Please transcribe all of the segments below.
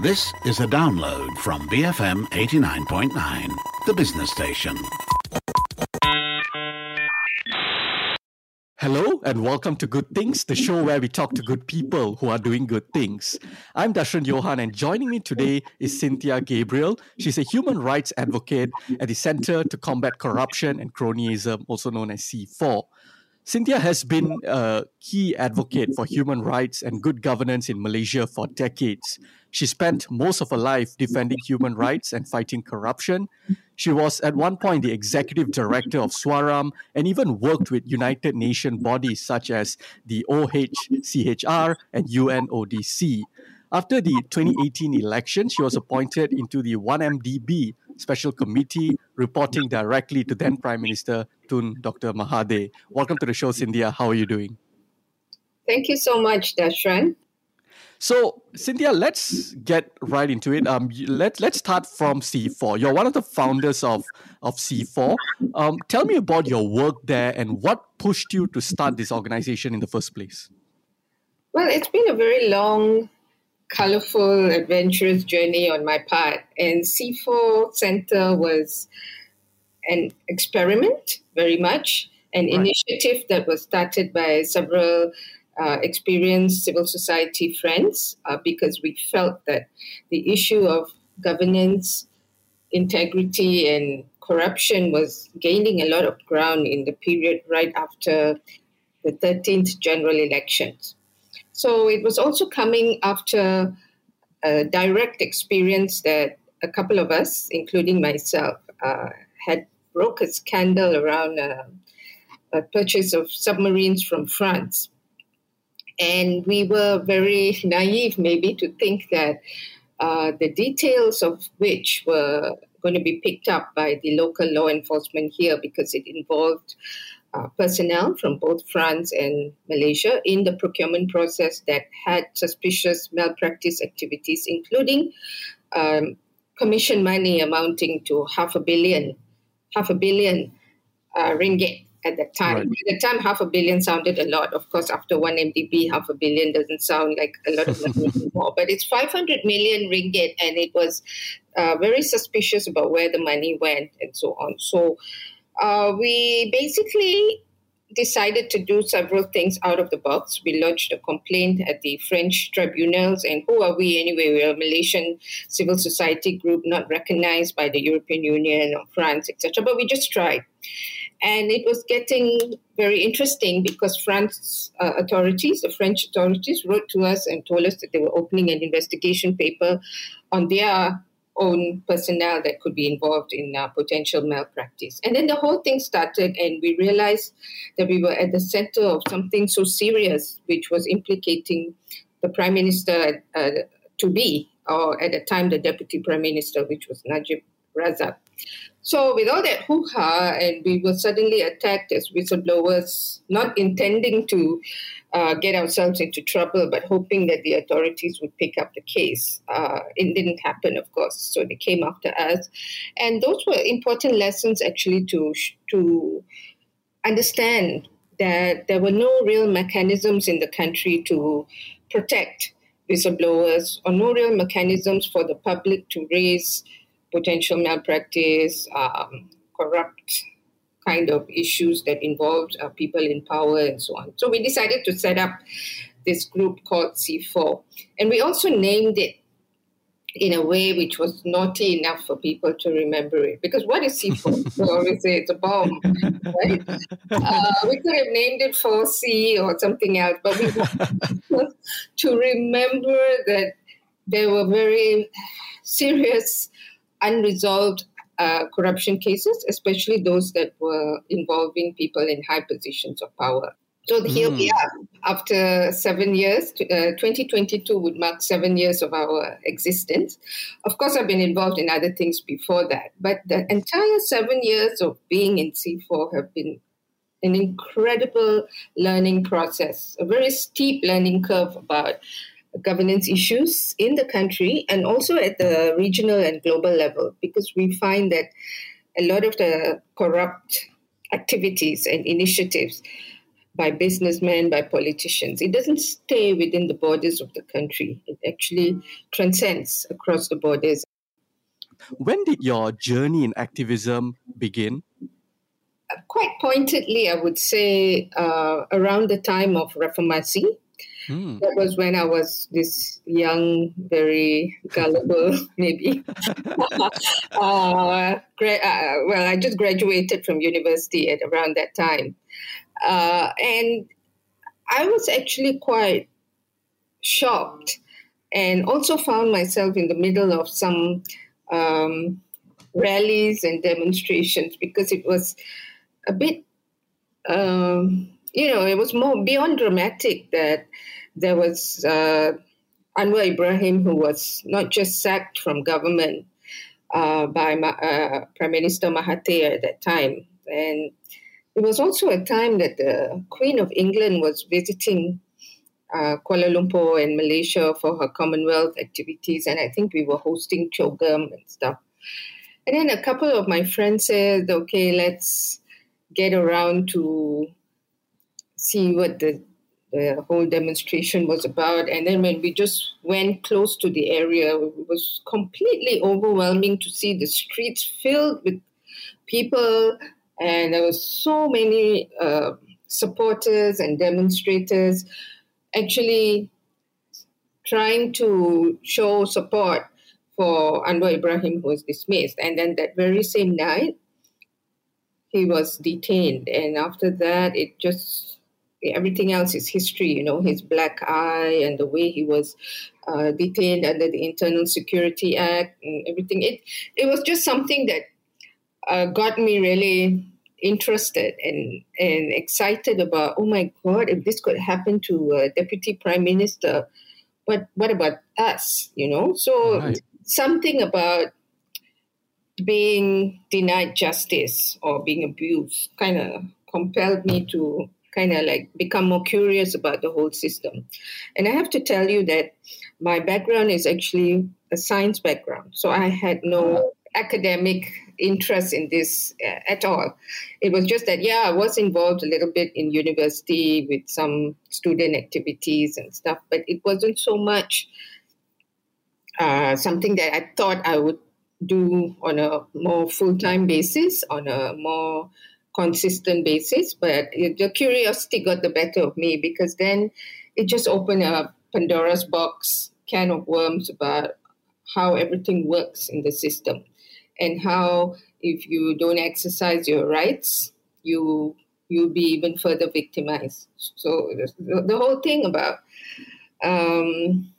This is a download from BFM 89.9, the business station. Hello and welcome to Good Things, the show where we talk to good people who are doing good things. I'm Dashran Johan and joining me today is Cynthia Gabriel. She's a human rights advocate at the Center to Combat Corruption and Cronyism, also known as C4. Cynthia has been a key advocate for human rights and good governance in Malaysia for decades. She spent most of her life defending human rights and fighting corruption. She was at one point the executive director of SUARAM and even worked with United Nations bodies such as the OHCHR and UNODC. After the 2018 election, she was appointed into the 1MDB Special Committee reporting directly to then Prime Minister Tun Dr. Mahathir. Welcome to the show, Cynthia. How are you doing? Thank you so much, Dashran. So, Cynthia, let's get right into it. Um, let let's start from C4. You're one of the founders of of C4. Um, tell me about your work there and what pushed you to start this organization in the first place. Well, it's been a very long colorful, adventurous journey on my part. And C4 Center was an experiment, very much, an right. initiative that was started by several uh, experienced civil society friends uh, because we felt that the issue of governance, integrity, and corruption was gaining a lot of ground in the period right after the 13th general elections. So it was also coming after a direct experience that a couple of us, including myself, uh, had broke a scandal around uh, a purchase of submarines from France. And we were very naive, maybe, to think that uh, the details of which were going to be picked up by the local law enforcement here because it involved uh, personnel from both France and Malaysia in the procurement process that had suspicious malpractice activities, including um, commission money amounting to half a billion, half a billion uh, ringgit at that time. Right. At the time, half a billion sounded a lot. Of course, after one MDB, half a billion doesn't sound like a lot of money anymore. But it's 500 million ringgit, and it was uh, very suspicious about where the money went and so on. So uh, we basically decided to do several things out of the box. We lodged a complaint at the French tribunals, and who are we anyway? We're a Malaysian civil society group not recognized by the European Union or France, etc. But we just tried. And it was getting very interesting because France uh, authorities, the French authorities, wrote to us and told us that they were opening an investigation paper on their own personnel that could be involved in uh, potential malpractice. And then the whole thing started, and we realized that we were at the center of something so serious, which was implicating the prime minister uh, to be, or at the time the deputy prime minister, which was Najib Razak. So, with all that hoo ha, and we were suddenly attacked as whistleblowers, not intending to uh, get ourselves into trouble, but hoping that the authorities would pick up the case. Uh, it didn't happen, of course, so they came after us. And those were important lessons actually to, to understand that there were no real mechanisms in the country to protect whistleblowers or no real mechanisms for the public to raise potential malpractice, um, corrupt kind of issues that involved uh, people in power and so on. So we decided to set up this group called C4. And we also named it in a way which was naughty enough for people to remember it. Because what is C4? we always say it's a bomb, right? Uh, we could have named it 4C or something else, but we wanted to remember that there were very serious, unresolved uh, corruption cases, especially those that were involving people in high positions of power. So here mm. we are. After seven years, uh, 2022 would mark seven years of our existence. Of course, I've been involved in other things before that, but the entire seven years of being in C4 have been an incredible learning process, a very steep learning curve about governance issues in the country and also at the regional and global level because we find that a lot of the corrupt activities and initiatives by businessmen, by politicians. It doesn't stay within the borders of the country. It actually transcends across the borders. When did your journey in activism begin? Quite pointedly, I would say uh, around the time of Reformasi. Mm. That was when I was this young, very gullible, maybe. uh, gra- uh, well, I just graduated from university at around that time. Uh, and I was actually quite shocked and also found myself in the middle of some um, rallies and demonstrations because it was a bit, um, you know, it was more beyond dramatic that there was uh, Anwar Ibrahim, who was not just sacked from government uh, by uh, Prime Minister Mahathir at that time, and it was also a time that the Queen of England was visiting uh, Kuala Lumpur and Malaysia for her Commonwealth activities, and I think we were hosting CHOGM and stuff. And then a couple of my friends said, "Okay, let's get around to see what the the whole demonstration was about. And then when we just went close to the area, it was completely overwhelming to see the streets filled with people, and there was so many uh, supporters and demonstrators actually trying to show support for Anwar Ibrahim, who was dismissed. And then that very same night, he was detained. And after that, it just, everything else is history, you know, his black eye and the way he was uh, detained under the Internal Security Act and everything. It, it was just something that uh, got me really interested and, and excited about, oh my God, if this could happen to a deputy prime minister, what, what about us, you know? So right. something about being denied justice or being abused kind of compelled me to kind of like become more curious about the whole system. And I have to tell you that my background is actually a science background. So I had no academic interest in this uh, at all. It was just that, yeah, I was involved a little bit in university with some student activities and stuff, but it wasn't so much uh, something that I thought I would do on a more full time basis, on a more consistent basis. But the curiosity got the better of me because then it just opened a Pandora's box can of worms about how everything works in the system and how if you don't exercise your rights, you you'll be even further victimized. So the, the whole thing about um,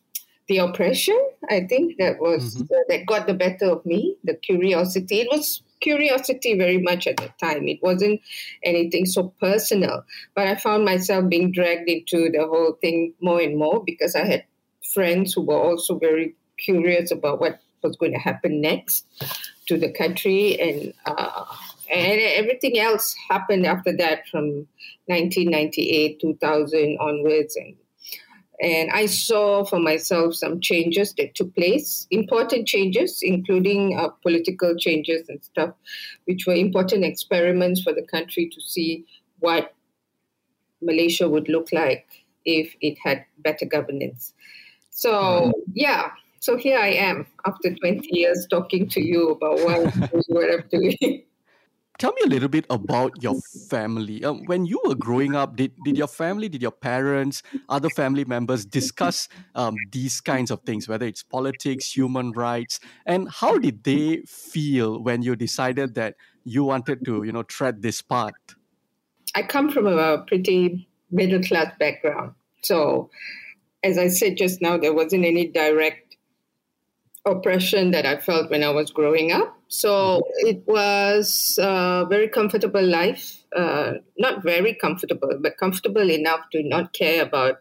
the oppression, I think that was mm-hmm. uh, that got the better of me. The curiosity, it was curiosity very much at the time. It wasn't anything so personal, but I found myself being dragged into the whole thing more and more because I had friends who were also very curious about what was going to happen next to the country, and uh, and everything else happened after that from 1998, 2000 onwards, and and I saw for myself some changes that took place, important changes, including uh, political changes and stuff, which were important experiments for the country to see what Malaysia would look like if it had better governance. So, yeah, so here I am after 20 years talking to you about what, what I'm doing. Tell me a little bit about your family. Um, when you were growing up, did, did your family, did your parents, other family members discuss um, these kinds of things, whether it's politics, human rights, and how did they feel when you decided that you wanted to, you know, tread this path? I come from a pretty middle class background. So, as I said just now, there wasn't any direct oppression that I felt when I was growing up. So it was a very comfortable life. Uh, not very comfortable, but comfortable enough to not care about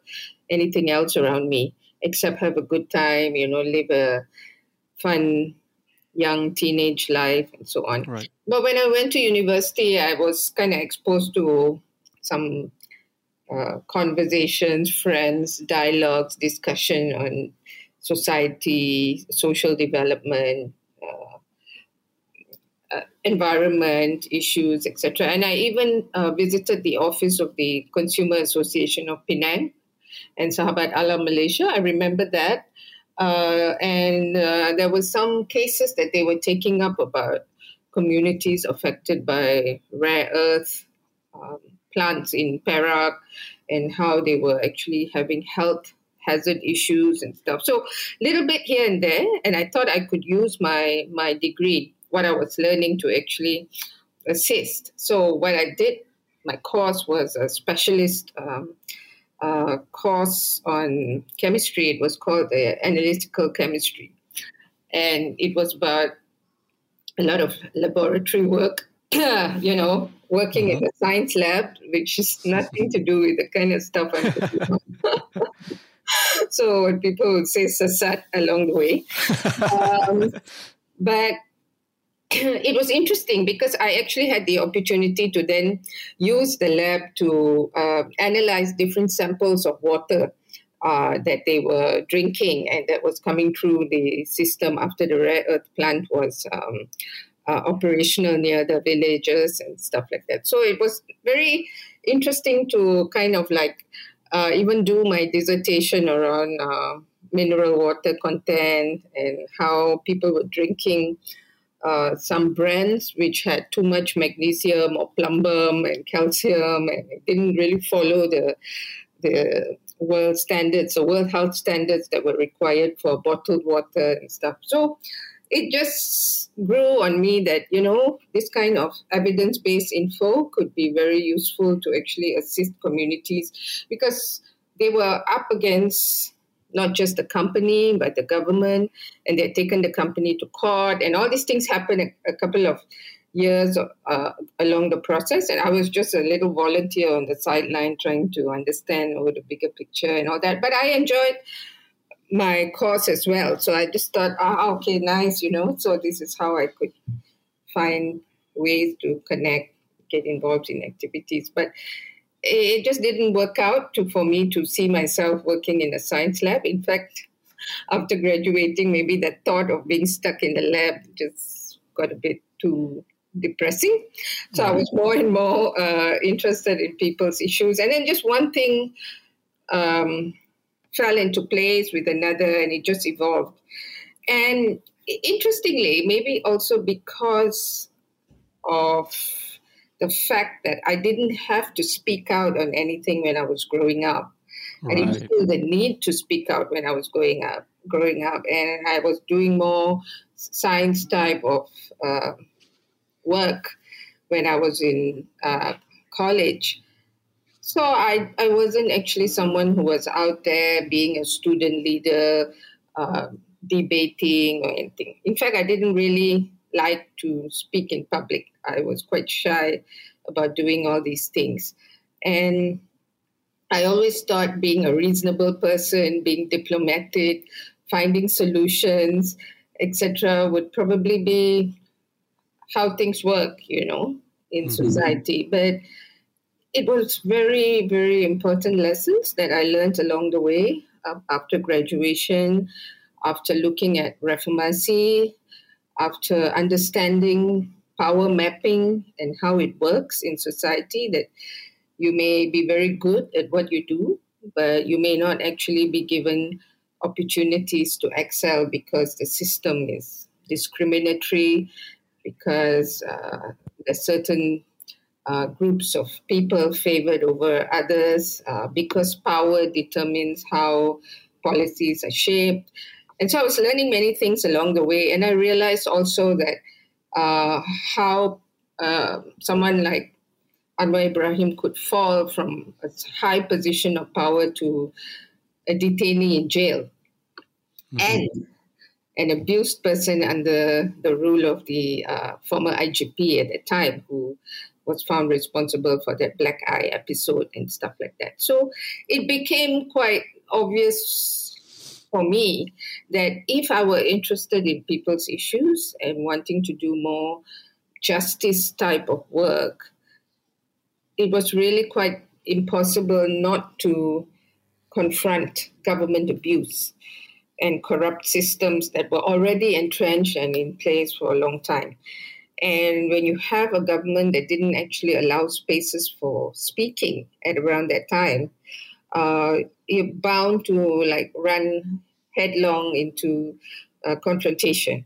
anything else around me except have a good time, you know, live a fun young teenage life and so on. Right. But when I went to university, I was kind of exposed to some uh, conversations, friends, dialogues, discussion on society, social development, uh, environment issues, etc. And I even uh, visited the office of the Consumer Association of Penang and Sahabat Alam Malaysia. I remember that. Uh, and uh, there were some cases that they were taking up about communities affected by rare earth um, plants in Perak and how they were actually having health hazard issues and stuff. So little bit here and there, and I thought I could use my my degree, what I was learning, to actually assist. So what I did, my course was a specialist. Um, uh, course on chemistry. It was called the analytical chemistry, and it was about a lot of laboratory work. you know, working in a science lab, which is nothing to do with the kind of stuff I'm so people would say sesat along the way. Um, but it was interesting because I actually had the opportunity to then use the lab to uh, analyze different samples of water uh, that they were drinking and that was coming through the system after the rare earth plant was um, uh, operational near the villages and stuff like that. So it was very interesting to kind of like uh, even do my dissertation around uh, mineral water content and how people were drinking uh, some brands which had too much magnesium or plumbum and calcium and didn't really follow the the world standards or world health standards that were required for bottled water and stuff. So it just grew on me that you know this kind of evidence-based info could be very useful to actually assist communities because they were up against not just the company but the government and they'd taken the company to court and all these things happened a, a couple of years uh, along the process and i was just a little volunteer on the sideline trying to understand over the bigger picture and all that but i enjoyed my course as well. So I just thought, ah, okay, nice, you know. So this is how I could find ways to connect, get involved in activities. But it just didn't work out to, for me to see myself working in a science lab. In fact, after graduating, maybe the thought of being stuck in the lab just got a bit too depressing. So I was more and more uh, interested in people's issues. And then just one thing. Um, fell into place with another and it just evolved. And interestingly, maybe also because of the fact that I didn't have to speak out on anything when I was growing up. Right. I didn't feel the need to speak out when I was growing up. Growing up, and I was doing more science type of uh, work when I was in uh, college. So I, I wasn't actually someone who was out there being a student leader, uh, debating or anything. In fact, I didn't really like to speak in public. I was quite shy about doing all these things. And I always thought being a reasonable person, being diplomatic, finding solutions, etc., would probably be how things work, you know, in mm-hmm. society. But it was very, very important lessons that I learned along the way uh, after graduation, after looking at reformasi, after understanding power mapping and how it works in society, that you may be very good at what you do, but you may not actually be given opportunities to excel because the system is discriminatory, because uh, there's certain uh, groups of people favored over others uh, because power determines how policies are shaped. And so I was learning many things along the way, and I realized also that uh, how uh, someone like Anwar Ibrahim could fall from a high position of power to a detainee in jail mm-hmm. and an abused person under the rule of the uh, former IGP at the time who was found responsible for that black eye episode and stuff like that. So it became quite obvious for me that if I were interested in people's issues and wanting to do more justice type of work, it was really quite impossible not to confront government abuse and corrupt systems that were already entrenched and in place for a long time. And when you have a government that didn't actually allow spaces for speaking at around that time, uh, you're bound to like run headlong into uh, confrontation.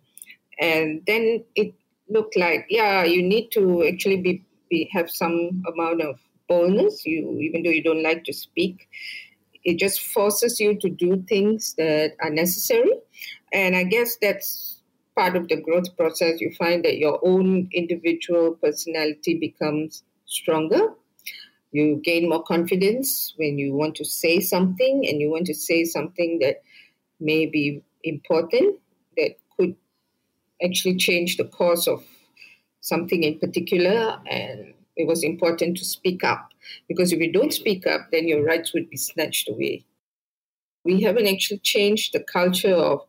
And then it looked like, yeah, you need to actually be, be have some amount of boldness. You even though you don't like to speak, it just forces you to do things that are necessary. And I guess that's part of the growth process. You find that your own individual personality becomes stronger. You gain more confidence when you want to say something and you want to say something that may be important, that could actually change the course of something in particular. And it was important to speak up because if you don't speak up, then your rights would be snatched away. We haven't actually changed the culture of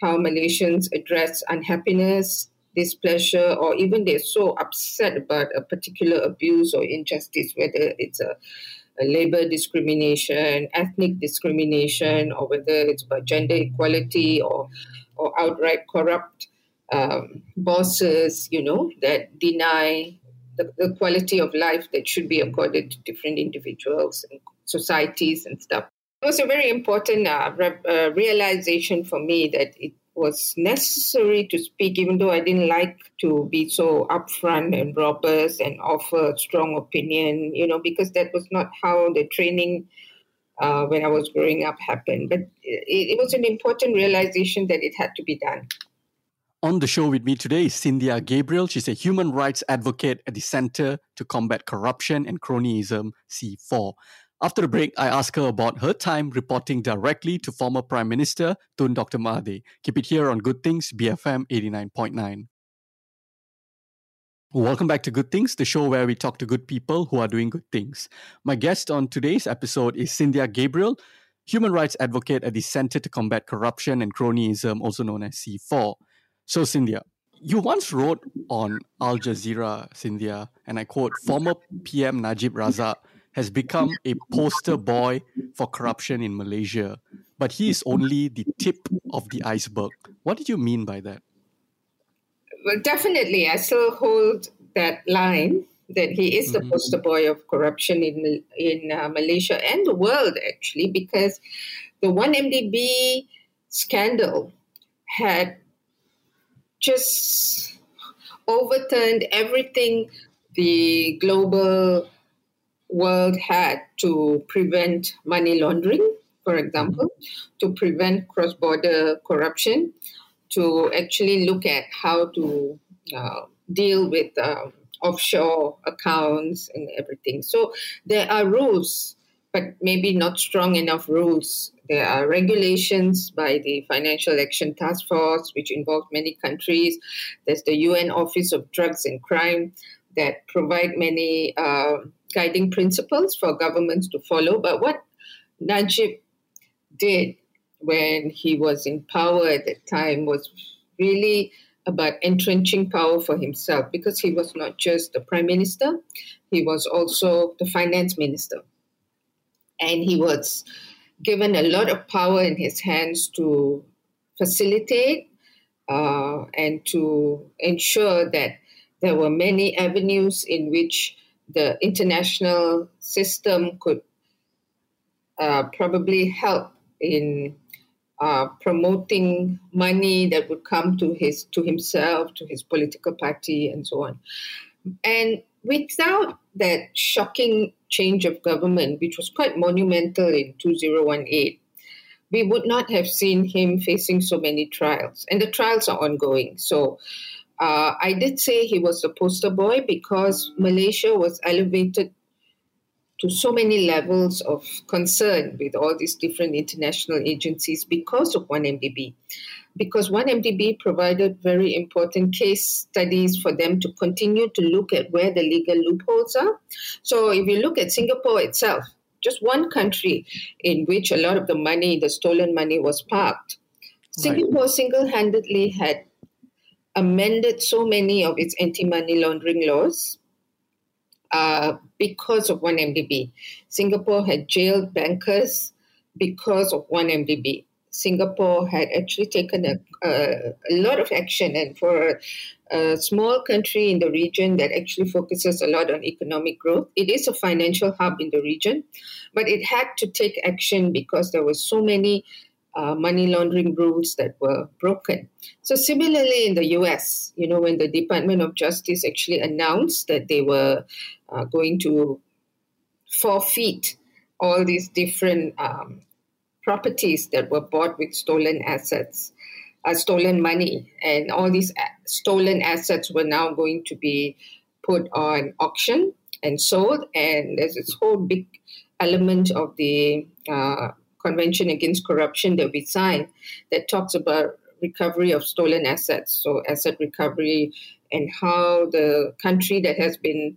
how Malaysians address unhappiness, displeasure, or even they're so upset about a particular abuse or injustice, whether it's a, a labor discrimination, ethnic discrimination, or whether it's about gender equality or, or outright corrupt um, bosses, you know, that deny the, the quality of life that should be accorded to different individuals and societies and stuff. It was a very important uh, re- uh, realization for me that it was necessary to speak, even though I didn't like to be so upfront and robust and offer strong opinion, you know, because that was not how the training uh, when I was growing up happened. But it, it was an important realization that it had to be done. On the show with me today is Cynthia Gabriel. She's a human rights advocate at the Center to Combat Corruption and Cronyism, C4. After the break, I ask her about her time reporting directly to former Prime Minister Tun Dr. Mahathir. Keep it here on Good Things, BFM 89.9. Welcome back to Good Things, the show where we talk to good people who are doing good things. My guest on today's episode is Cynthia Gabriel, human rights advocate at the Center to Combat Corruption and Cronyism, also known as C4. So, Cynthia, you once wrote on Al Jazeera, Cynthia, and I quote, former PM Najib Razak has become a poster boy for corruption in Malaysia, but he is only the tip of the iceberg. What did you mean by that? Well, definitely, I still hold that line that he is the mm-hmm. poster boy of corruption in in uh, Malaysia and the world, actually, because the 1MDB scandal had just overturned everything the global world had to prevent money laundering, for example, to prevent cross border corruption, to actually look at how to uh, deal with uh, offshore accounts and everything. So there are rules, but maybe not strong enough rules there are regulations by the Financial Action Task Force, which involve many countries. There's the UN Office of Drugs and Crime that provide many uh, guiding principles for governments to follow. But what Najib did when he was in power at that time was really about entrenching power for himself because he was not just the prime minister, he was also the finance minister. And he was given a lot of power in his hands to facilitate uh, and to ensure that there were many avenues in which the international system could uh, probably help in uh, promoting money that would come to his to himself, to his political party, and so on. And without that shocking change of government, which was quite monumental in 2018, we would not have seen him facing so many trials. And the trials are ongoing. So uh, I did say he was the poster boy because Malaysia was elevated to so many levels of concern with all these different international agencies because of 1MDB because 1MDB provided very important case studies for them to continue to look at where the legal loopholes are. So if you look at Singapore itself, just one country in which a lot of the money, the stolen money, was parked. Singapore right. single handedly had amended so many of its anti money laundering laws uh, because of 1MDB. Singapore had jailed bankers because of 1MDB. Singapore had actually taken a, a, a lot of action, and for a, a, small country in the region that actually focuses a lot on economic growth, it is a financial hub in the region, but it had to take action because there were so many uh, money laundering rules that were broken. So, similarly, in the US, you know, when the Department of Justice actually announced that they were uh, going to forfeit all these different um, properties that were bought with stolen assets, uh, stolen money, and all these stolen assets were now going to be put on auction and sold. And there's this whole big element of the uh, Convention Against Corruption that we signed that talks about recovery of stolen assets, so asset recovery, and how the country that has been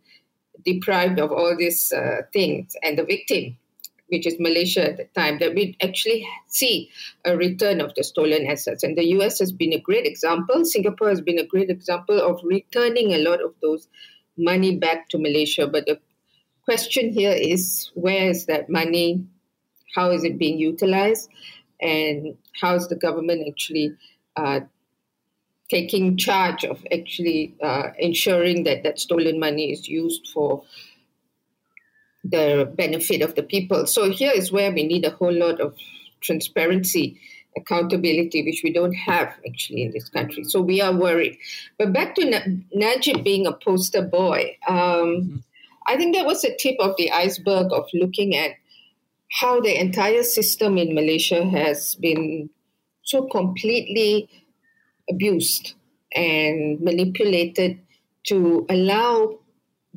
deprived of all these uh, things and the victim, which is Malaysia at the time, that we actually see a return of the stolen assets. And the US has been a great example. Singapore has been a great example of returning a lot of those money back to Malaysia. But the question here is where is that money how is it being utilized, and how is the government actually uh, taking charge of actually uh, ensuring that that stolen money is used for the benefit of the people. So here is where we need a whole lot of transparency, accountability, which we don't have actually in this country. So we are worried. But back to Najib being a poster boy, um, mm-hmm. I think that was the tip of the iceberg of looking at how the entire system in Malaysia has been so completely abused and manipulated to allow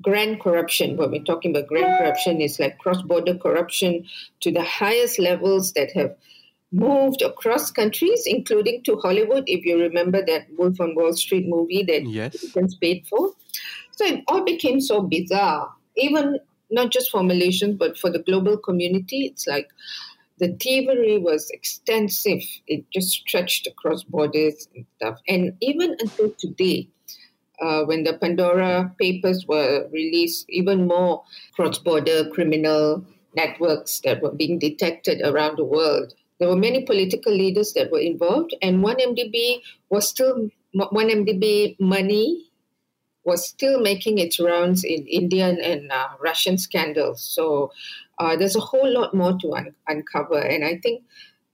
grand corruption. When we're talking about grand corruption, is like cross border corruption to the highest levels that have moved across countries, including to Hollywood. If you remember that Wolf on Wall Street movie that yes. paid for. So it all became so bizarre. Even not just for Malaysians, but for the global community. It's like the thievery was extensive. It just stretched across borders and stuff. And even until today, uh, when the Pandora papers were released, even more cross border criminal networks that were being detected around the world. There were many political leaders that were involved, and 1MDB was still 1MDB money was still making its rounds in Indian and uh, Russian scandals. So uh, there's a whole lot more to un- uncover. And I think,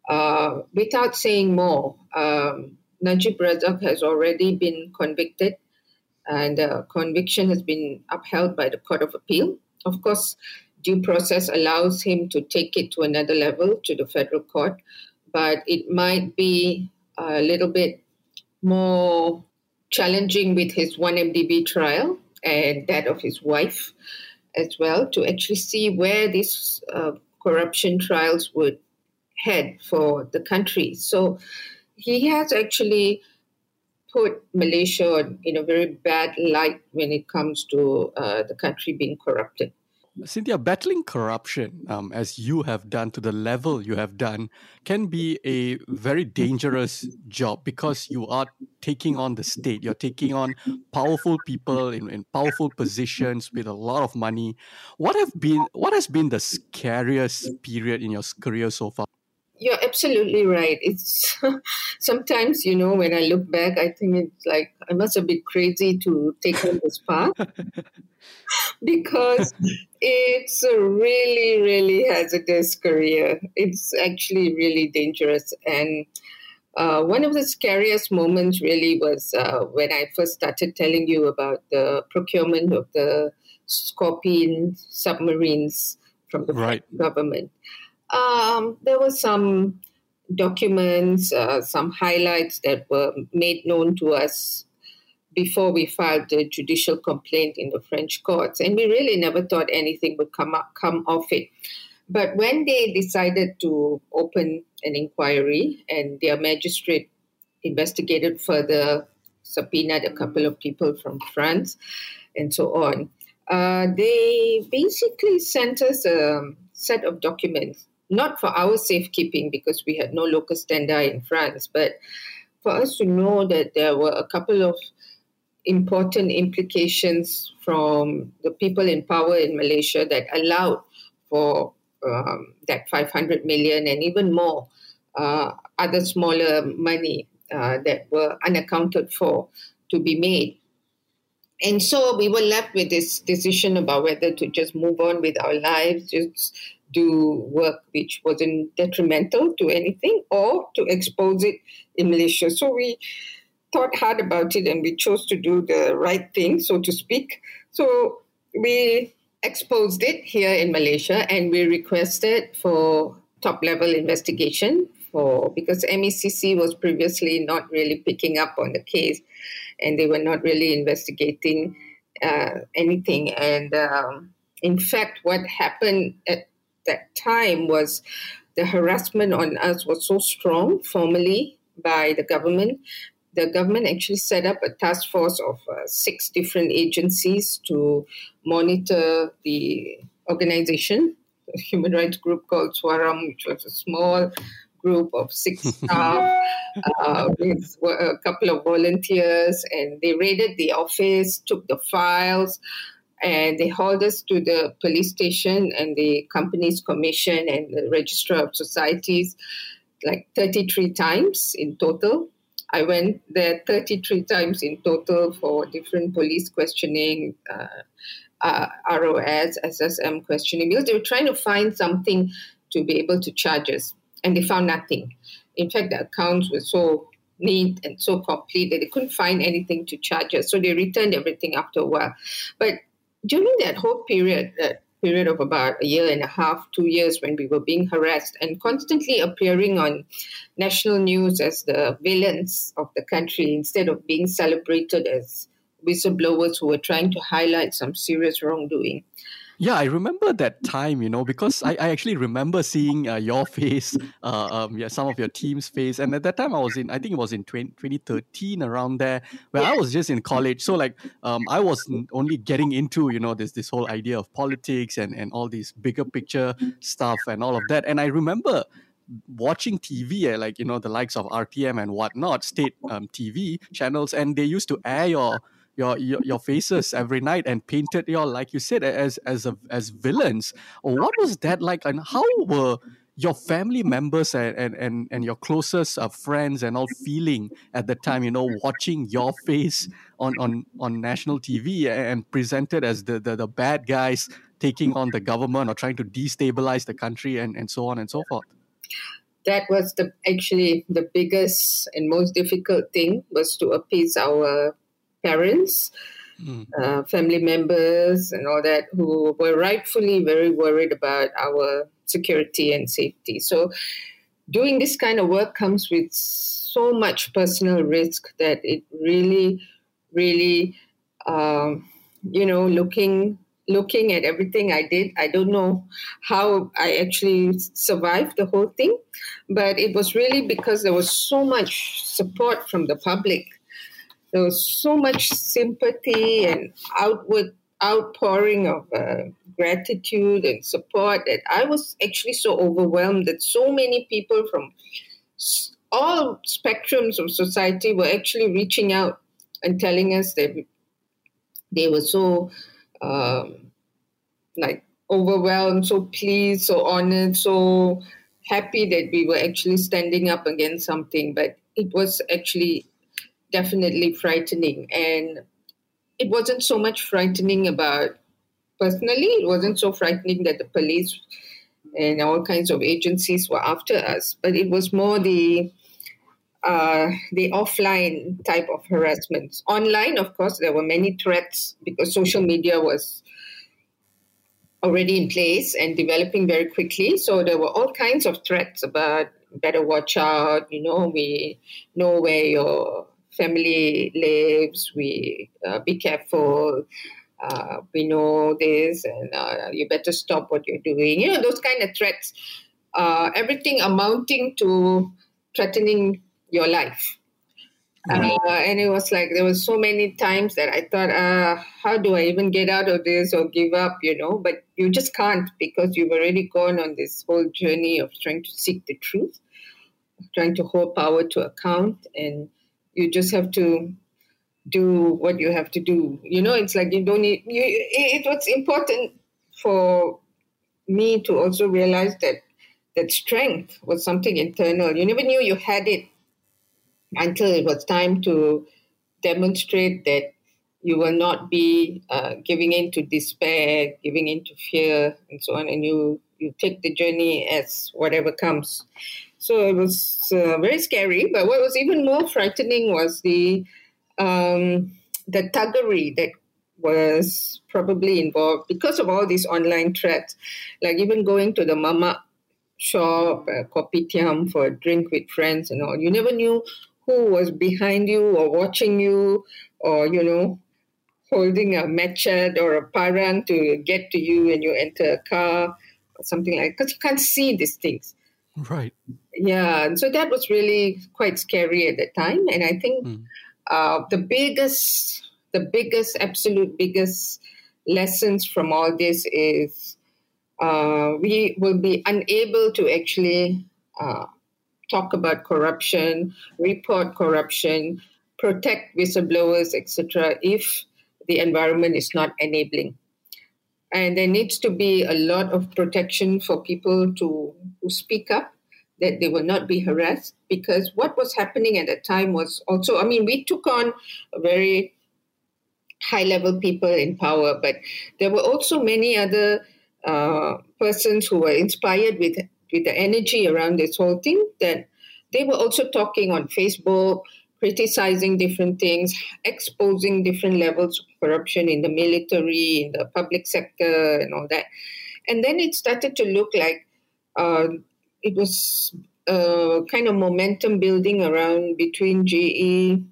uh, without saying more, um, Najib Razak has already been convicted, and uh, conviction has been upheld by the Court of Appeal. Of course, due process allows him to take it to another level, to the federal court, but it might be a little bit more challenging with his 1MDB trial and that of his wife as well to actually see where these uh, corruption trials would head for the country. So he has actually put Malaysia in a very bad light when it comes to uh, the country being corrupted. Cynthia, battling corruption, um, as you have done to the level you have done, can be a very dangerous job because you are taking on the state. You're taking on powerful people in, in powerful positions with a lot of money. What have been what has been the scariest period in your career so far? You're absolutely right. It's sometimes, you know, when I look back, I think it's like I must have been crazy to take on this path because it's a really, really hazardous career. It's actually really dangerous. And uh, one of the scariest moments really was uh, when I first started telling you about the procurement of the Scorpène submarines from the right. government. Um, there were some documents, uh, some highlights that were made known to us before we filed the judicial complaint in the French courts, and we really never thought anything would come up, come of it. But when they decided to open an inquiry and their magistrate investigated further, subpoenaed a couple of people from France, and so on, uh, they basically sent us a set of documents, not for our safekeeping because we had no locus standi in France, but for us to know that there were a couple of important implications from the people in power in Malaysia that allowed for um, that 500 million and even more uh, other smaller money uh, that were unaccounted for to be made. And so we were left with this decision about whether to just move on with our lives, just do work which wasn't detrimental to anything, or to expose it in Malaysia. So we thought hard about it and we chose to do the right thing, so to speak. So we exposed it here in Malaysia and we requested for top level investigation for because MACC was previously not really picking up on the case and they were not really investigating uh, anything. And um, in fact, what happened at that time was the harassment on us was so strong formally by the government. The government actually set up a task force of uh, six different agencies to monitor the organization, a human rights group called SUARAM, which was a small group of six staff uh, with a couple of volunteers, and they raided the office, took the files, and they hauled us to the police station and the Companies Commission and the registrar of societies like 33 times in total. I went there 33 times in total for different police questioning, uh, uh, ROS, SSM questioning, because they were trying to find something to be able to charge us and they found nothing. In fact, the accounts were so neat and so complete that they couldn't find anything to charge us. So they returned everything after a while. But during that whole period, that period of about a year and a half, two years, when we were being harassed and constantly appearing on national news as the villains of the country instead of being celebrated as whistleblowers who were trying to highlight some serious wrongdoing. Yeah, I remember that time, you know, because I, I actually remember seeing uh, your face, uh, um, yeah, some of your team's face. And at that time, I was in, I think it was in 20, 2013, around there, where I was just in college. So, like, um, I was only getting into, you know, this this whole idea of politics and, and all these bigger picture stuff and all of that. And I remember watching TV, eh, like, you know, the likes of RTM and whatnot, state um, TV channels, and they used to air your your, your faces every night and painted your like you said as as a, as villains. What was that like, and how were your family members and, and, and, and your closest uh, friends and all feeling at the time, you know, watching your face on, on, on national TV and presented as the, the, the bad guys taking on the government or trying to destabilize the country and, and so on and so forth? That was the actually the biggest and most difficult thing was to appease our parents, mm. uh, family members, and all that who were rightfully very worried about our security and safety. So, doing this kind of work comes with so much personal risk that it really, really, um, you know, looking looking at everything I did, I don't know how I actually survived the whole thing, but it was really because there was so much support from the public there was so much sympathy and outward outpouring of uh, gratitude and support that I was actually so overwhelmed that so many people from all spectrums of society were actually reaching out and telling us that they were so um, like overwhelmed, so pleased, so honored, so happy that we were actually standing up against something. But it was actually definitely frightening. And it wasn't so much frightening about personally, it wasn't so frightening that the police and all kinds of agencies were after us, but it was more the uh, the offline type of harassment. Online, of course, there were many threats because social media was already in place and developing very quickly. So there were all kinds of threats about better watch out. You know, we know where your family lives. We uh, be careful. Uh, we know this, and uh, you better stop what you're doing. You know those kind of threats. Uh, everything amounting to threatening your life. Uh, and it was like there was so many times that I thought, uh, how do I even get out of this or give up, you know? But you just can't because you've already gone on this whole journey of trying to seek the truth, trying to hold power to account, and you just have to do what you have to do. You know, it's like you don't need. You, it, it was important for me to also realize that that strength was something internal. You never knew you had it until it was time to demonstrate that you will not be uh, giving in to despair, giving in to fear, and so on, and you you take the journey as whatever comes. So it was uh, very scary. But what was even more frightening was the um, the thuggery that was probably involved because of all these online threats, like even going to the mamak shop, uh, kopitiam for a drink with friends and all. You never knew who was behind you or watching you or, you know, holding a machete or a parang to get to you when you enter a car or something like because you can't see these things. Right. Yeah. And so that was really quite scary at that time. And I think mm. uh, the biggest, the biggest, absolute biggest lessons from all this is uh, we will be unable to actually uh, talk about corruption, report corruption, protect whistleblowers, etc., if the environment is not enabling. And there needs to be a lot of protection for people to, to speak up, that they will not be harassed. Because what was happening at the time was also, I mean, we took on very high level people in power, but there were also many other uh, persons who were inspired with with the energy around this whole thing that they were also talking on Facebook, criticizing different things, exposing different levels of corruption in the military, in the public sector, and all that. And then it started to look like uh, it was uh, kind of momentum building around between GE.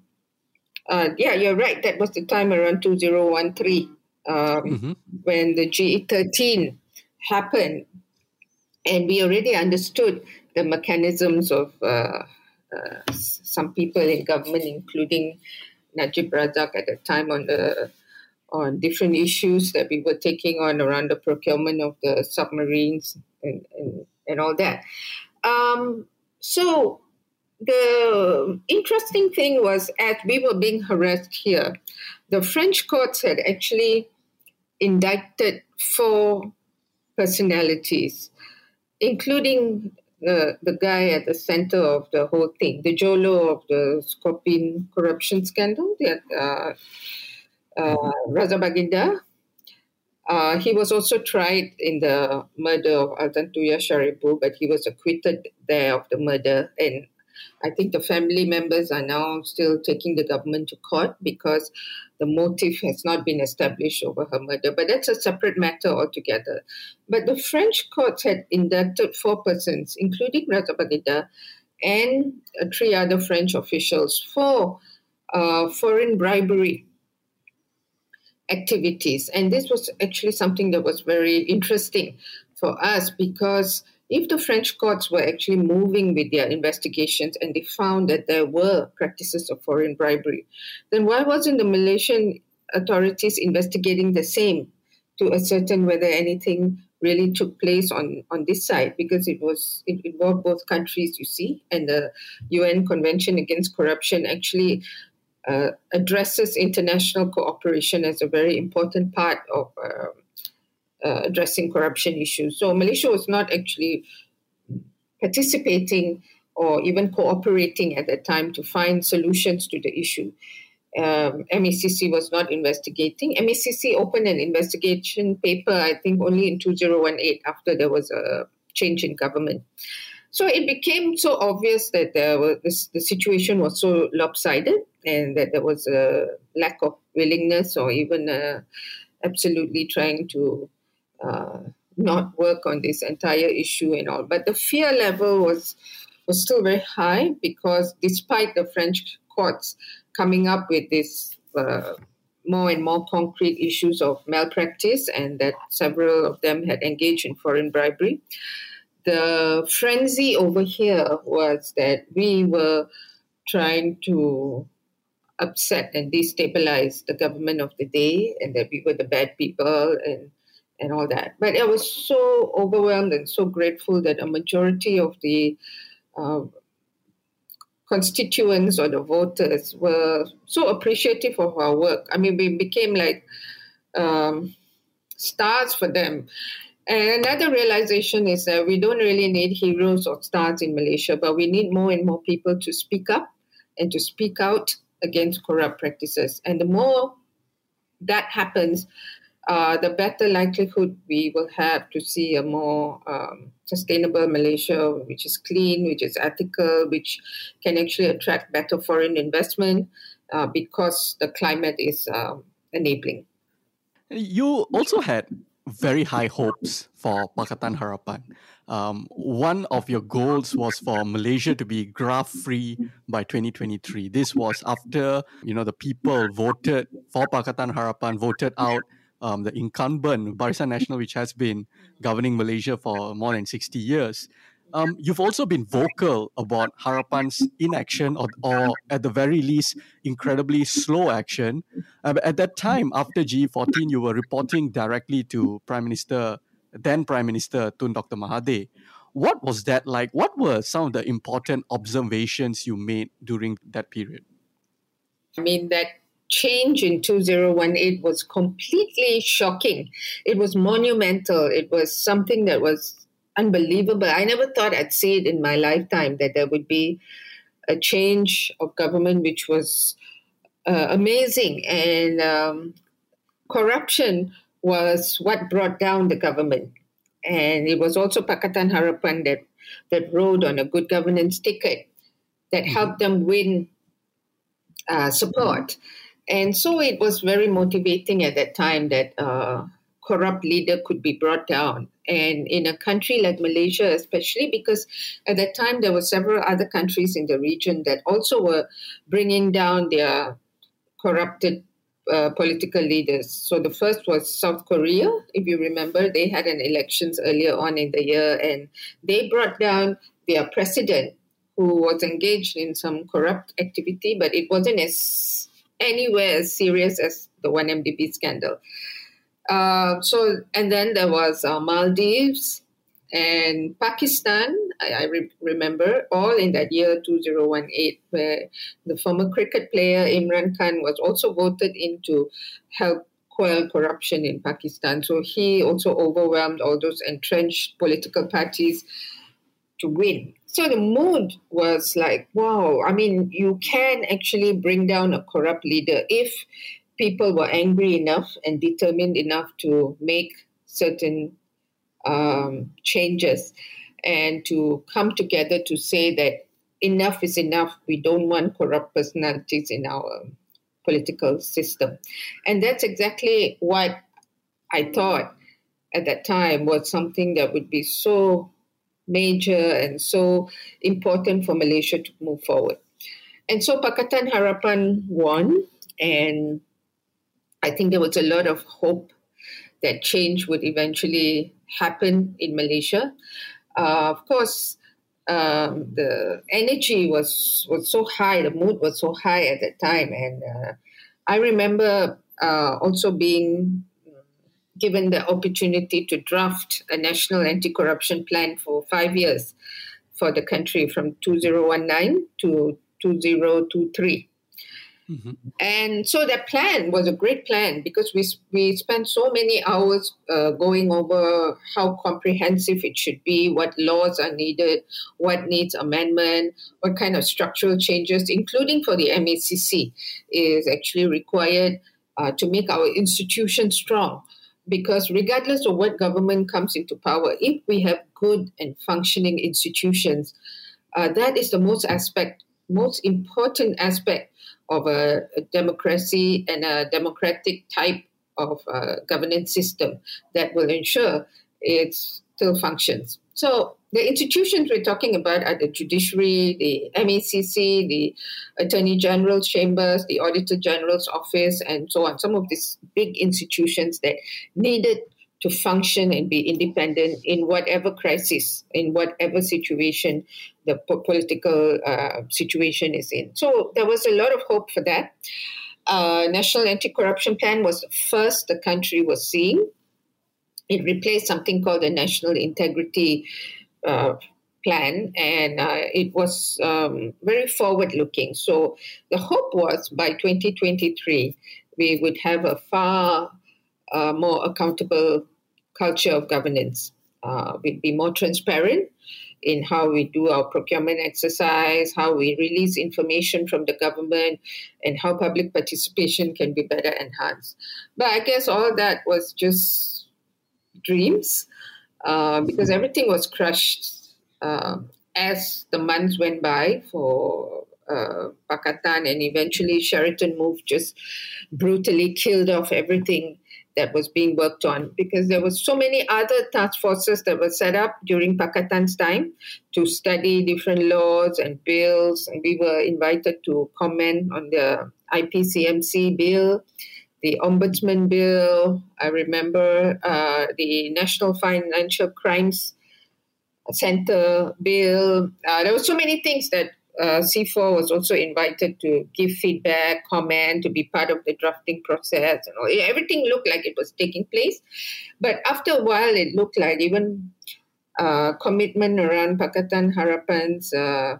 Uh, yeah, you're right. That was the time around 2013 um, mm-hmm. when the GE 13 happened. And we already understood the mechanisms of uh, some people in government, including Najib Razak at the time on the on different issues that we were taking on around the procurement of the submarines and, and, and all that. Um, so the interesting thing was as we were being harassed here, the French courts had actually indicted four personalities, including the, the guy at the center of the whole thing, the Jolo of the Scorpène corruption scandal, the, uh, uh, Razak Baginda. Uh, he was also tried in the murder of Altantuya Shaariibuu, but he was acquitted there of the murder. And I think the family members are now still taking the government to court because the motive has not been established over her murder. But that's a separate matter altogether. But the French courts had indicted four persons, including Razak Baginda and three other French officials, for uh, foreign bribery activities. And this was actually something that was very interesting for us because if the French courts were actually moving with their investigations and they found that there were practices of foreign bribery, then why wasn't the Malaysian authorities investigating the same to ascertain whether anything really took place on, on this side? Because it was it involved both countries, you see, and the UN Convention Against Corruption actually uh, addresses international cooperation as a very important part of. Uh, uh, addressing corruption issues. So Malaysia was not actually participating or even cooperating at that time to find solutions to the issue. Um, MACC was not investigating. MACC opened an investigation paper, I think, only in 2018 after there was a change in government. So it became so obvious that there was, this, the situation was so lopsided and that there was a lack of willingness or even uh, absolutely trying to uh, not work on this entire issue and all. But the fear level was was still very high because despite the French courts coming up with this uh, more and more concrete issues of malpractice and that several of them had engaged in foreign bribery. The frenzy over here was that we were trying to upset and destabilize the government of the day and that we were the bad people and and all that. But I was so overwhelmed and so grateful that a majority of the uh, constituents or the voters were so appreciative of our work. I mean, we became like um, stars for them. And another realization is that we don't really need heroes or stars in Malaysia, but we need more and more people to speak up and to speak out against corrupt practices. And the more that happens, uh, the better likelihood we will have to see a more um, sustainable Malaysia, which is clean, which is ethical, which can actually attract better foreign investment uh, because the climate is um, enabling. You also had very high hopes for Pakatan Harapan. Um, one of your goals was for Malaysia to be graft free by 2023. This was after you know the people voted for Pakatan Harapan, voted out um, the incumbent Barisan Nasional, which has been governing Malaysia for more than 60 years. Um, you've also been vocal about Harapan's inaction or, or at the very least, incredibly slow action. Uh, at that time, after G14, you were reporting directly to Prime Minister, then Prime Minister Tun Dr. Mahathir. What was that like? What were some of the important observations you made during that period? I mean, that change in 2018 was completely shocking. It was monumental. It was something that was unbelievable. I never thought I'd see it in my lifetime that there would be a change of government which was uh, amazing. And um, corruption was what brought down the government. And it was also Pakatan Harapan that, that rode on a good governance ticket that mm-hmm. helped them win uh, support. And so it was very motivating at that time that uh, corrupt leader could be brought down. And in a country like Malaysia, especially because at that time there were several other countries in the region that also were bringing down their corrupted uh, political leaders. So the first was South Korea. If you remember, they had an elections earlier on in the year, and they brought down their president, who was engaged in some corrupt activity, but it wasn't as anywhere as serious as the 1MDB scandal. Uh, so, and then there was uh, Maldives and Pakistan, I, I re- remember, all in that year 2018, where the former cricket player Imran Khan was also voted in to help quell corruption in Pakistan. So he also overwhelmed all those entrenched political parties to win. So the mood was like, wow, I mean, you can actually bring down a corrupt leader if people were angry enough and determined enough to make certain um, changes and to come together to say that enough is enough. We don't want corrupt personalities in our political system. And that's exactly what I thought at that time was something that would be so major and so important for Malaysia to move forward. And so Pakatan Harapan won, and I think there was a lot of hope that change would eventually happen in Malaysia. Uh, of course, um, the energy was was so high, the mood was so high at that time, and uh, I remember uh, also being given the opportunity to draft a national anti corruption plan for five years for the country from 2019 to 2023. Mm-hmm. And so that plan was a great plan because we, we spent so many hours uh, going over how comprehensive it should be, what laws are needed, what needs amendment, what kind of structural changes, including for the MACC, is actually required uh, to make our institution strong because regardless of what government comes into power, if we have good and functioning institutions, uh, that is the most aspect, most important aspect of a, a democracy and a democratic type of uh, governance system that will ensure it still functions. So the institutions we're talking about are the judiciary, the MACC, the Attorney General's chambers, the Auditor General's office, and so on. Some of these big institutions that needed to function and be independent in whatever crisis, in whatever situation the political uh, situation is in. So there was a lot of hope for that. Uh, National Anti-Corruption Plan was the first the country was seeing. It replaced something called the National Integrity plan, and uh, it was um, very forward looking. So the hope was by 2023, we would have a far uh, more accountable culture of governance. Uh, we'd be more transparent in how we do our procurement exercise, how we release information from the government, and how public participation can be better enhanced. But I guess all that was just dreams uh, because everything was crushed uh, as the months went by for uh, Pakatan, and eventually Sheraton Move just brutally killed off everything that was being worked on. Because there were so many other task forces that were set up during Pakatan's time to study different laws and bills, and we were invited to comment on the IPCMC bill, the Ombudsman bill. I remember uh, the National Financial Crimes Center bill. Uh, there were so many things that uh, C4 was also invited to give feedback, comment, to be part of the drafting process. And all. Everything looked like it was taking place. But after a while, it looked like even uh, commitment around Pakatan Harapan's uh,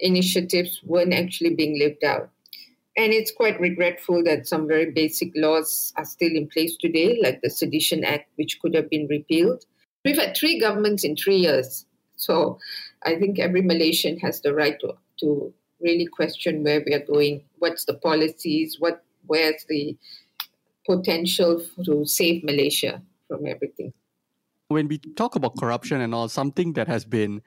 initiatives weren't actually being lived out. And it's quite regretful that some very basic laws are still in place today, like the Sedition Act, which could have been repealed. We've had three governments in three years. So I think every Malaysian has the right to to really question where we are going, what's the policies, what where's the potential to save Malaysia from everything. When we talk about corruption and all, something that has been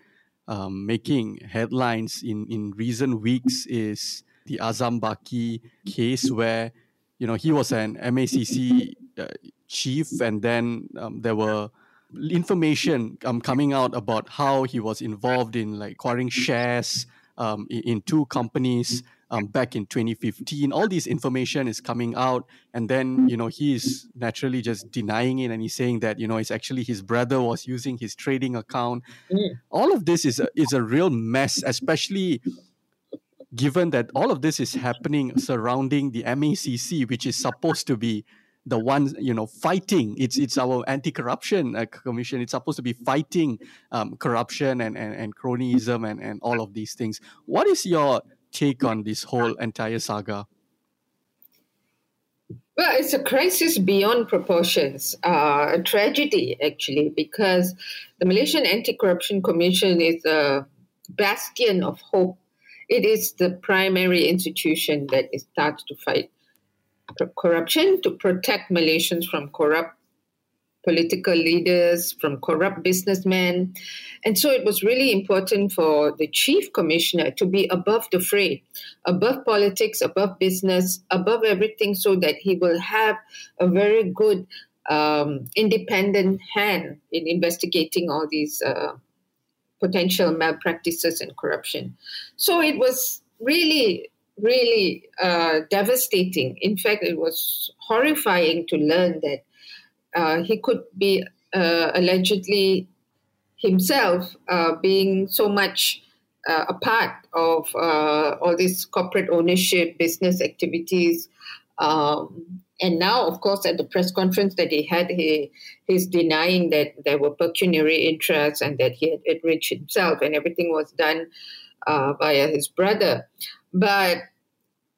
um, making headlines in, in recent weeks is the Azam Baki case, where you know he was an MACC uh, chief, and then um, there were information um, coming out about how he was involved in like acquiring shares um, in, in, two companies um, back in 2015. All this information is coming out, and then you know he's naturally just denying it, and he's saying that you know it's actually his brother was using his trading account. Mm. All of this is a, is a real mess, especially given that all of this is happening surrounding the MACC, which is supposed to be the ones you know fighting. It's it's our anti-corruption uh, commission. It's supposed to be fighting um, corruption and, and and cronyism and and all of these things. What is your take on this whole entire saga? Well, it's a crisis beyond proportions, uh, a tragedy actually, because the Malaysian Anti Corruption Commission is a bastion of hope. It is the primary institution that starts to fight corruption, to protect Malaysians from corrupt political leaders, from corrupt businessmen. And so it was really important for the chief commissioner to be above the fray, above politics, above business, above everything, so that he will have a very good um, independent hand in investigating all these uh, potential malpractices and corruption. So it was really really uh, devastating. In fact, it was horrifying to learn that uh, he could be uh, allegedly himself uh, being so much uh, a part of uh, all this corporate ownership, business activities. Um, and now, of course, at the press conference that he had, he he's denying that there were pecuniary interests and that he had enriched himself, and everything was done via his brother. But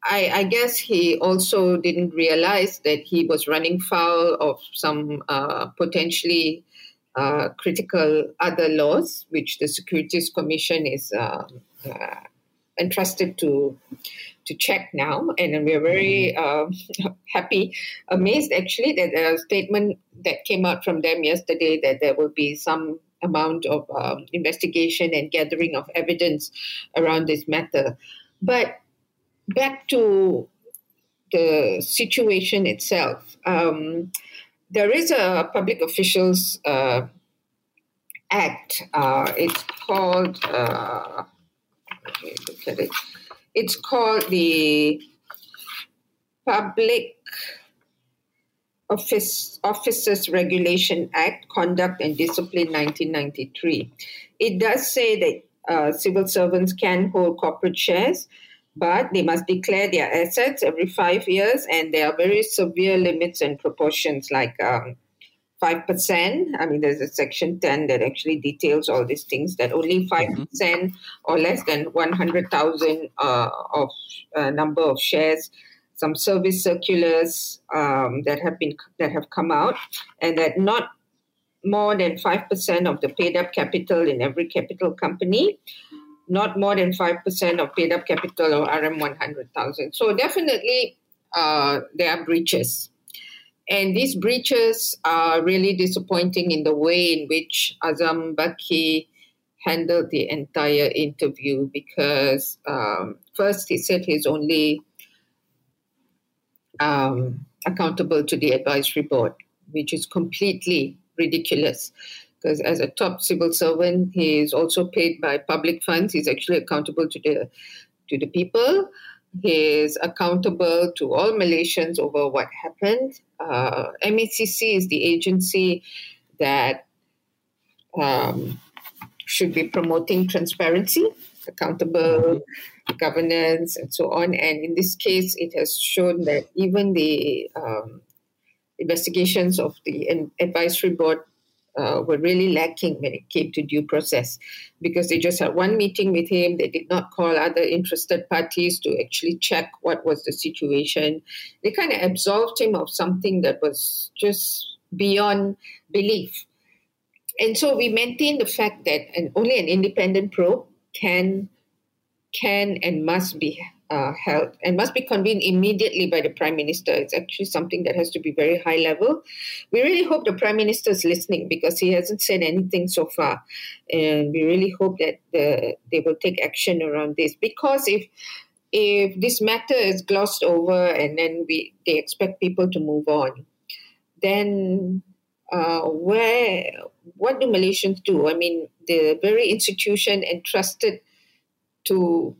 I, I, guess he also didn't realize that he was running foul of some uh, potentially uh, critical other laws, which the Securities Commission is uh, uh entrusted to to check now. And we're very mm-hmm. uh, happy, amazed actually that a statement that came out from them yesterday that there will be some amount of um, investigation and gathering of evidence around this matter. But back to the situation itself, um, there is a public officials uh, act. Uh, it's called. Uh, look at it. It's called the Public Office Officers Regulation Act, Conduct and Discipline, 1993. It does say that uh, civil servants can hold corporate shares but they must declare their assets every five years, and there are very severe limits and proportions, like um, 5%. I mean, there's a section 10 that actually details all these things that only 5% mm-hmm. or less than 100,000 uh, of uh, number of shares, some service circulars um, that have been that have come out, and that not more than 5% of the paid up capital in every capital company, not more than 5% of paid up capital or RM 100,000. So definitely uh, there are breaches. And these breaches are really disappointing in the way in which Azam Baki handled the entire interview because um, first he said he's only um, accountable to the advisory board, which is completely ridiculous. Because as a top civil servant, he is also paid by public funds. He's actually accountable to the to the people. He is accountable to all Malaysians over what happened. Uh, MACC is the agency that um, should be promoting transparency, accountable governance, and so on. And in this case, it has shown that even the um, investigations of the advisory board uh, were really lacking when it came to due process because they just had one meeting with him. They did not call other interested parties to actually check what was the situation. They kind of absolved him of something that was just beyond belief. And so we maintain the fact that an, only an independent probe can can and must be uh, held and must be convened immediately by the Prime Minister. It's actually something that has to be very high level. We really hope the Prime Minister is listening because he hasn't said anything so far. And we really hope that the, they will take action around this because if if this matter is glossed over and then we they expect people to move on, then uh, where what do Malaysians do? I mean, the very institution entrusted to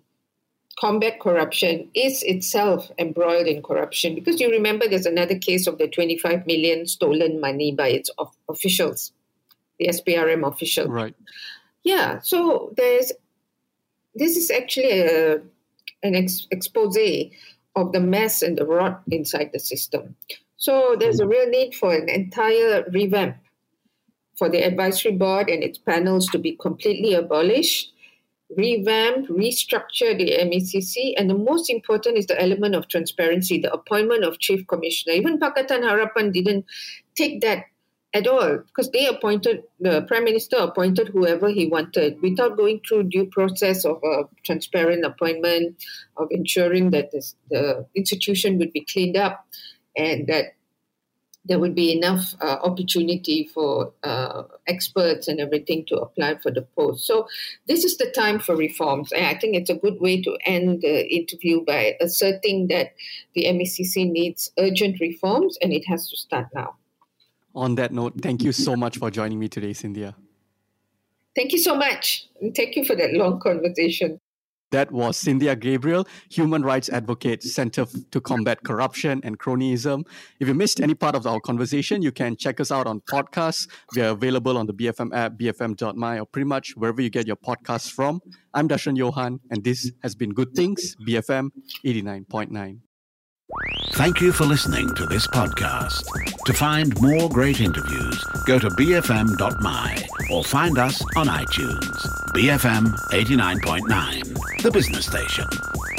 combat corruption is itself embroiled in corruption. Because you remember there's another case of the 25 million stolen money by its officials the SPRM official. Right. Yeah so there's this is actually a, an ex- expose of the mess and the rot inside the system. So there's a real need for an entire revamp for the advisory board and its panels to be completely abolished revamp, restructure the MACC, and the most important is the element of transparency, the appointment of chief commissioner. Even Pakatan Harapan didn't take that at all because they appointed the prime minister appointed whoever he wanted without going through due process of a transparent appointment of ensuring that this, the institution would be cleaned up and that there would be enough uh, opportunity for uh, experts and everything to apply for the post. So, this is the time for reforms. And I think it's a good way to end the interview by asserting that the MACC needs urgent reforms and it has to start now. On that note, thank you so much for joining me today, Cynthia. Thank you so much. And thank you for that long conversation. That was Cynthia Gabriel, human rights advocate, Center to Combat Corruption and Cronyism. If you missed any part of our conversation, you can check us out on podcasts. We are available on the BFM app, bfm.my, or pretty much wherever you get your podcasts from. I'm Dashan Johan, and this has been Good Things, BFM 89.9. Thank you for listening to this podcast. To find more great interviews, go to bfm.my or find us on iTunes. BFM 89.9, the business station.